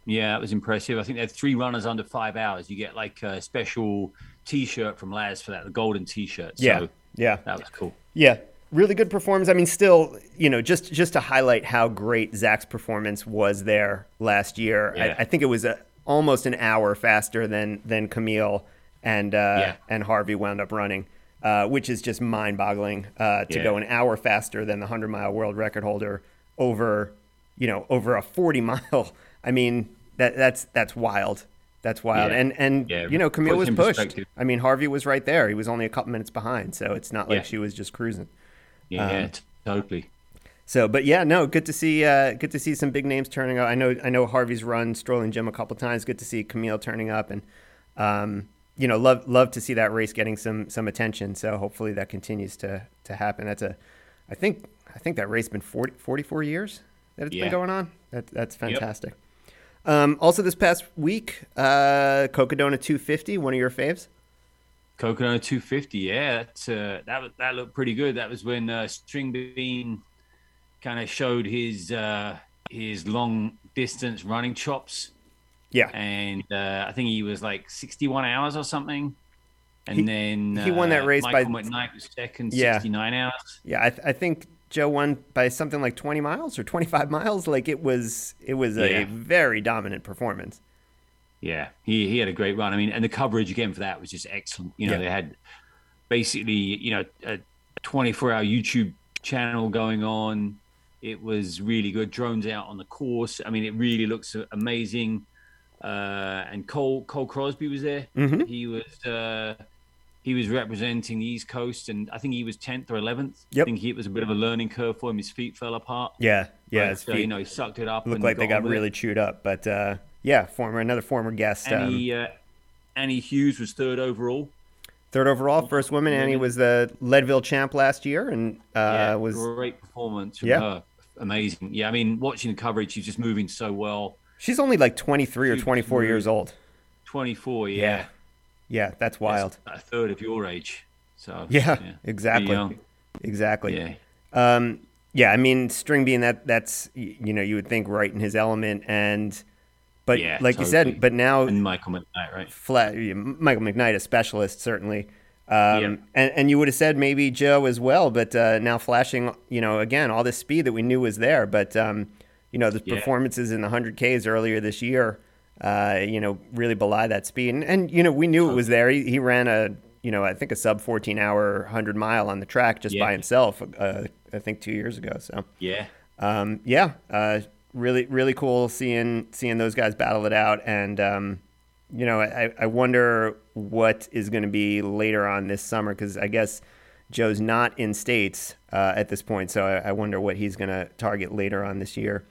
yeah, that was impressive. I think they had three runners under five hours. You get like a special T-shirt from Laz for that, the golden T-shirt. So yeah, yeah, that was cool. Yeah, really good performance. I mean, still, you know, just just to highlight how great Zach's performance was there last year. Yeah. I, I, think it was a, almost an hour faster than than Camille and uh, yeah. and Harvey wound up running uh, which is just mind-boggling uh, to yeah. go an hour faster than the 100-mile world record holder over, you know, over a 40 mile. I mean, that that's that's wild. That's wild. Yeah. And and yeah. you know, Camille was pushed. I mean, Harvey was right there. He was only a couple minutes behind, so it's not like she was just cruising. Yeah, um, totally. So, but yeah, no, good to see. Uh, good to see some big names turning up. I know. I know Harvey's run Strolling Jim a couple times. Good to see Camille turning up, and um, you know, love love to see that race getting some some attention. So hopefully that continues to to happen. That's a, I think I think that race been 40, 44 years that it's yeah. been going on. That that's fantastic. Yep. Um, also, this past week, uh, Cocodona 250, one of your faves. Coconut 250, yeah, that uh, that that looked pretty good. That was when uh, String Bean kind of showed his uh, his long distance running chops. Yeah, and uh, I think he was like 61 hours or something. And he, then he won that uh, race Michael by McKnight was second, Yeah. 69 hours. yeah. I, th- I think Joe won by something like 20 miles or 25 miles. Like it was it was a very dominant performance. Yeah, he, he had a great run. I mean, and the coverage again for that was just excellent. You know, Yeah. they had basically, you know, a 24 hour YouTube channel going on. It was really good. Drones out on the course. I mean, it really looks amazing. Uh, and Cole Cole Crosby was there. Mhm. He was uh, he was representing the East Coast, and I think he was 10th or 11th. Yep. I think he, it was a bit of a learning curve for him. His feet fell apart. Yeah, yeah. But, his uh, you know, he sucked it up. looked and like they got with it. really chewed up, but uh, yeah, former another former guest. Um, Annie, uh, Annie Hughes was third overall. third overall, first woman. Annie was the Leadville champ last year, and uh, yeah, was great performance from Yeah. her. Amazing. Yeah, I mean, watching the coverage, she's just moving so well. she's only like 23 or 24 years old. 24, Yeah. yeah. Yeah, that's wild. That's a third of your age. So Yeah, pretty exactly, exactly. Yeah. Um, yeah, I mean, String Bean that that's you know you would think right in his element, and but Yeah, like you said, but now And Michael McKnight, right? flat, Michael McKnight, a specialist certainly, um, Yeah. and and you would have said maybe Joe as well, but uh, now flashing, you know, again all this speed that we knew was there, but um, you know the Yeah. performances in the hundred Ks earlier this year, uh, you know, really belie that speed, and, and you know we knew it was there. He, he ran a you know I think a sub fourteen hour hundred mile on the track just by himself, uh, I think two years ago. So Yeah. um, yeah, uh, really, really cool seeing seeing those guys battle it out, and um, you know, I, I wonder what is going to be later on this summer because I guess Joe's not in states uh, at this point, so I, I wonder what he's going to target later on this year.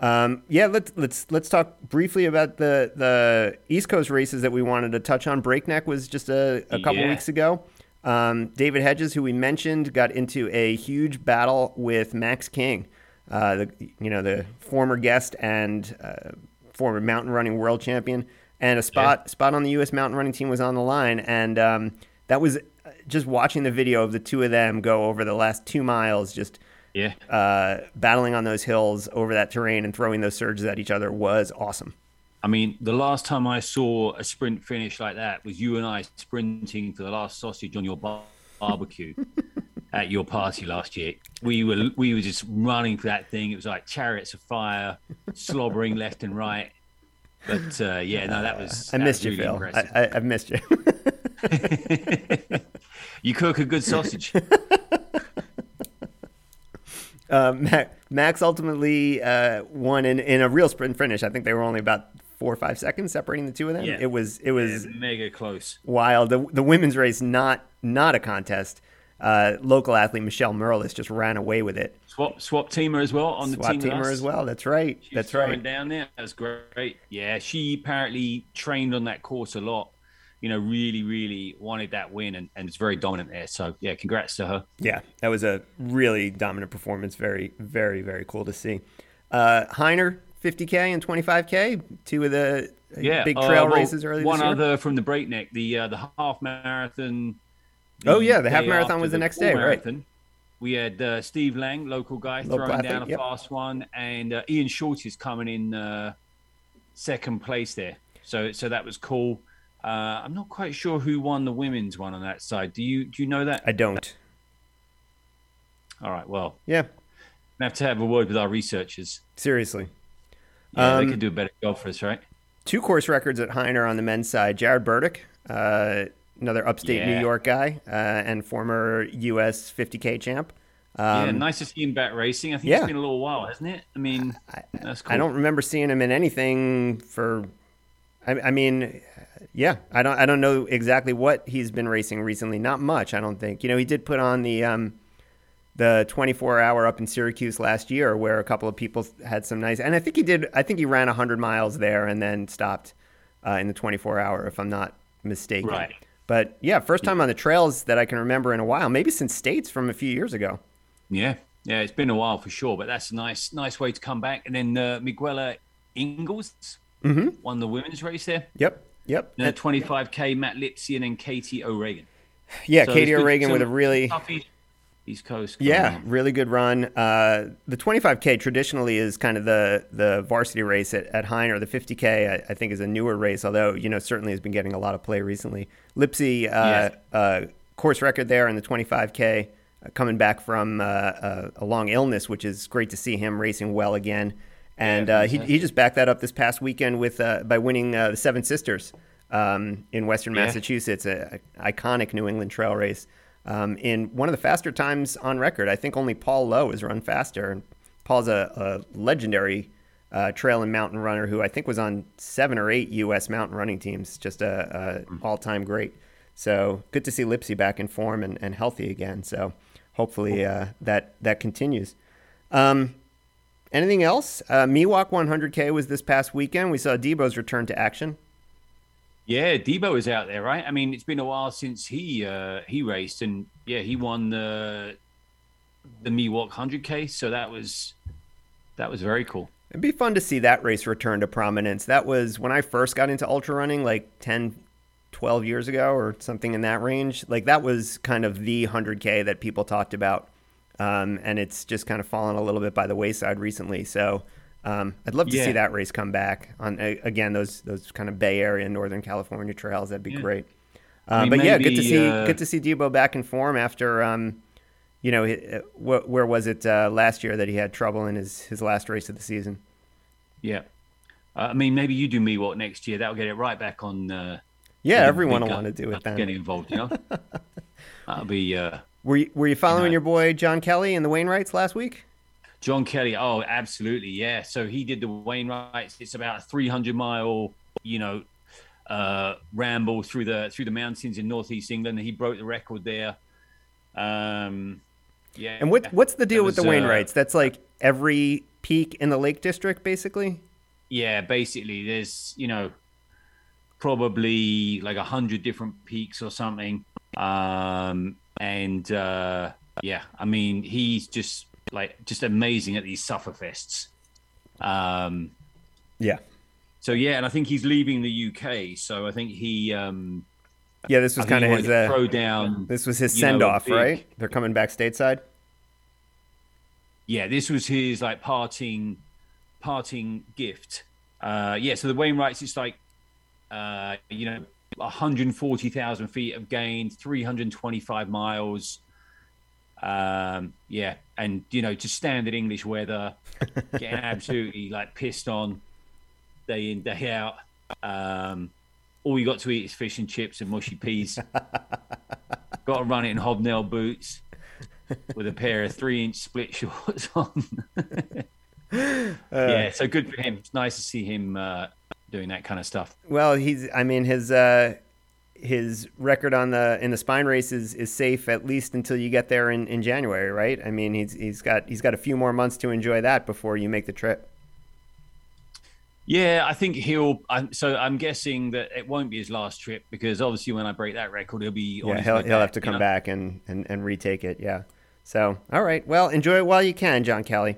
Um, yeah, let's let's let's talk briefly about the the East Coast races that we wanted to touch on. Breakneck was just a, a couple Yeah. weeks ago. Um, David Hedges, who we mentioned, got into a huge battle with Max King, uh, the you know the former guest and uh, former mountain running world champion, and a spot spot on the U.S. mountain running team was on the line, and um, that was uh, just watching the video of the two of them go over the last two miles, just Yeah. uh, battling on those hills over that terrain and throwing those surges at each other was awesome. I mean, the last time I saw a sprint finish like that was you and I sprinting for the last sausage on your bar- barbecue at your party last year. We were we were just running for that thing. It was like chariots of fire, slobbering left and right. But uh, yeah, no, that was. I that missed was you, really Phil. impressive. I, I, I've missed you. you cook a good sausage. uh, Max ultimately uh, won in, in a real sprint finish. I think they were only about four or five seconds separating the two of them. Yeah. It was it was It's mega close. wild. The, the women's race not not a contest. Uh, local athlete Michelle Merlis just ran away with it. Swap swap teamer as well on the team. with teamer as well. That's right. She was That's right. Down there, that's great. Yeah, she apparently trained on that course a lot. You know, really, really wanted that win, and, and it's very dominant there. So yeah, congrats to her. Yeah, that was a really dominant performance. Very, very, very cool to see. Uh, Hyner, 50K and 25K, two of the uh, Yeah, big uh, trail well, races earlier One this year. other from the breakneck, the uh, the half marathon. Oh, yeah, the half marathon was the next day, right. We had uh, Steve Lang, local guy, Local throwing athlete, down a yep. fast one, and uh, Ian Short is coming in uh, second place there. So so that was cool. Uh, I'm not quite sure who won the women's one on that side. Do you do you know that? I don't. All right. Well, Yeah, we have to have a word with our researchers. seriously. Yeah, Um, they could do a better job for us, right? Two course records at Hyner on the men's side. Jared Burdick, uh, another upstate New York guy uh, and former U.S. 50K champ. yeah, Um, nice to see him back racing. I think yeah. it's been a little while, hasn't it? I mean, that's cool. I don't remember seeing him in anything for. I, I mean, yeah, I don't. I don't know exactly what he's been racing recently. Not much, I don't think. You know, he did put on the um, the 24 hour up in Syracuse last year, where a couple of people had some nice. And I think he did. I think he ran 100 miles there and then stopped uh, in the 24 hour, if I'm not mistaken. Right. But yeah, first time on the trails that I can remember in a while. Maybe since States from a few years ago. Yeah, yeah, it's been a while for sure, but that's a nice, nice way to come back. And then uh, Miguela Ingles Mm-hmm. won the women's race there. Yep. Yep. And 25k, Matt Lipsey, and then Katie O'Regan. Yeah, So Katie O'Regan with a really tough East- Coast. Yeah, on. really good run. Uh, the 25K traditionally is kind of the, the varsity race at, at Hyner. The 50K, I, I think, is a newer race, although, you know, certainly has been getting a lot of play recently. Lipsy, uh, uh, course record there in the 25K, uh, coming back from uh, a, a long illness, which is great to see him racing well again. And Yeah, uh, he, he just backed that up this past weekend with uh, by winning uh, the Seven Sisters um, in Western Yeah. Massachusetts, a, a iconic New England trail race um, in one of the faster times on record. I think only Paul Lowe has run faster. And Paul's a, a legendary uh, trail and mountain runner who I think was on seven or eight U.S. mountain running teams. Just a, a all-time great. So good to see Lipsy back in form and, and healthy again. So hopefully uh, that that continues. Um, anything else? Uh, Miwok 100K was this past weekend. We saw Debo's return to action. Yeah, Debo is out there, right? I mean, it's been a while since he uh, he raced, and yeah, he won the the Miwok 100k. So that was that was very cool. It'd be fun to see that race return to prominence. That was when I first got into ultra running, like 10, 12 years ago or something in that range. Like that was kind of the 100K that people talked about. Um, and it's just kind of fallen a little bit by the wayside recently. So um, I'd love to see that race come back on again those those kind of Bay Area, Northern California trails. That'd be Yeah. great. Uh, but yeah, good to see uh, good to see Debo back in form after um, you know uh, where was it uh, last year that he had trouble in his his last race of the season. Yeah, uh, I mean, maybe you do Miwok next year. That'll get it right back on. Uh, Yeah, everyone will want to do it then. Getting involved, you know. That'll be uh, Were you, were you following know. your boy John Kelly and the Wainwrights last week? John Kelly. Oh, absolutely, yeah. So he did the Wainwrights. It's about a 300 mile, you know, uh, ramble through the through the mountains in northeast England. He broke the record there. Um, yeah. And what what's the deal That with the was, uh, Wainwrights? That's like every peak in the Lake District, basically. Yeah, basically, there's you know probably like a hundred different peaks or something. Um, and uh, yeah, I mean, he's just like just amazing at these sufferfests. Um, Yeah, So yeah, and I think he's leaving the UK. So I think he um yeah. This was kind of his. Uh, throw down. this was his know, send off, big- right? They're coming back stateside. Yeah, this was his like parting parting gift. Uh yeah, so the Wainwrights it's like uh you know 140,000 feet of gain, 325 miles. Um yeah, and you know, just standard English weather, getting absolutely like pissed on day in day out. Um all you got to eat is fish and chips and mushy peas. got to run it in hobnail boots with a pair of three inch split shorts on. yeah, so good for him. It's nice to see him uh, doing that kind of stuff. Well, he's. I mean, his uh, his record on the in the spine race is, is safe at least until you get there in, in January, right? I mean, he's he's got he's got a few more months to enjoy that before you make the trip. Yeah, I think he'll. I'm, so I'm guessing that it won't be his last trip because obviously when I break that record, he'll be. Yeah, he'll he'll have to come know? back and, and and retake it. Yeah. So, all right. Well, enjoy it while you can, John Kelly.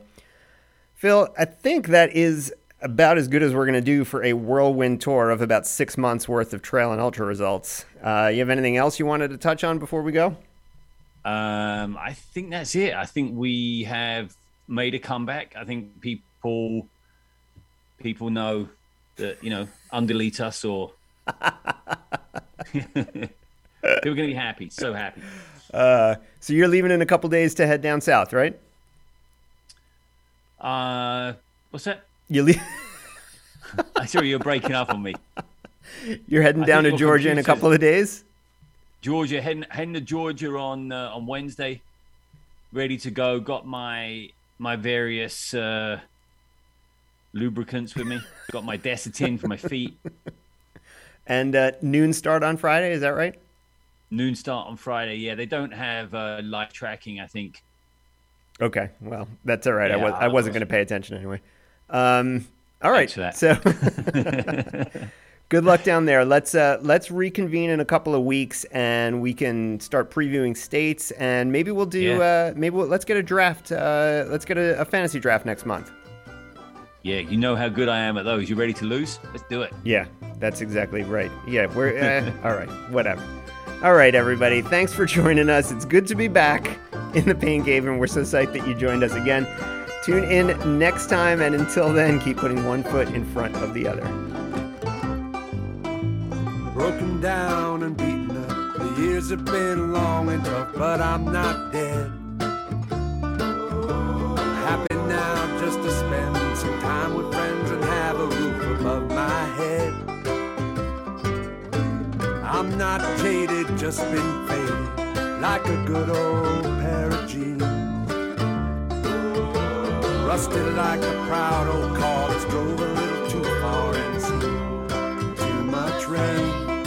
Phil, I think that is about as good as we're going to do for a whirlwind tour of about six months worth of trail and ultra results. Uh, you have anything else you wanted to touch on before we go? Um, I think that's it. I think we have made a comeback. I think people people know that you know undelete us or people are gonna be happy, so happy. Uh, so you're leaving in a couple days to head down south, right? Uh, what's that? You leave. I saw you're breaking up on me. You're heading I down to Georgia in a couple of days. Georgia, heading, heading to Georgia on uh, on Wednesday. Ready to go. Got my my various uh, lubricants with me. Got my Desitin for my feet. And uh, noon start on Friday. Is that right? Noon start on Friday. Yeah, they don't have uh, live tracking. I think. Okay. Well, that's all right. I, was, I wasn't going to pay attention anyway. Um, all right. So good luck down there. Let's uh, let's reconvene in a couple of weeks and we can start previewing states and maybe we'll do Yeah. uh, maybe we'll, let's get a draft. Uh, let's get a, a fantasy draft next month. Yeah, you know how good I am at those. You ready to lose? Let's do it. Yeah, that's exactly right. Yeah, we're uh, all right. Whatever. All right, everybody. Thanks for joining us. It's good to be back in the Pain Cave, and we're so psyched that you joined us again. Tune in next time, and until then, keep putting one foot in front of the other. Broken down and beaten up. The years have been long and tough, but I'm not dead. Happy now just to spend some time with friends and have a roof above my head. I'm not jaded, just been faded like a good old Rusted like a proud old car that's drove a little too far and seen too much rain.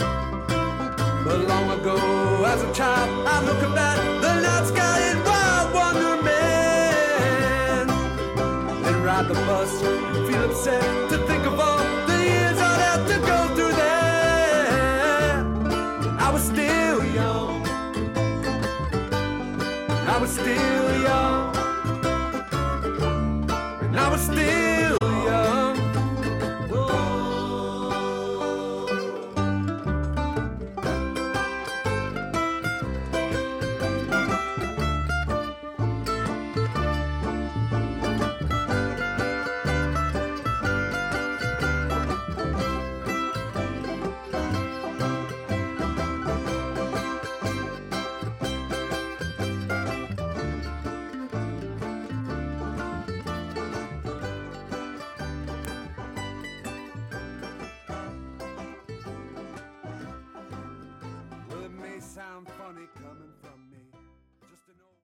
But long ago, as a child, I look up at the night sky in wild wonderment. Then ride the bus and feel upset to think of all the years I'd have to go through there. I was still young. I was still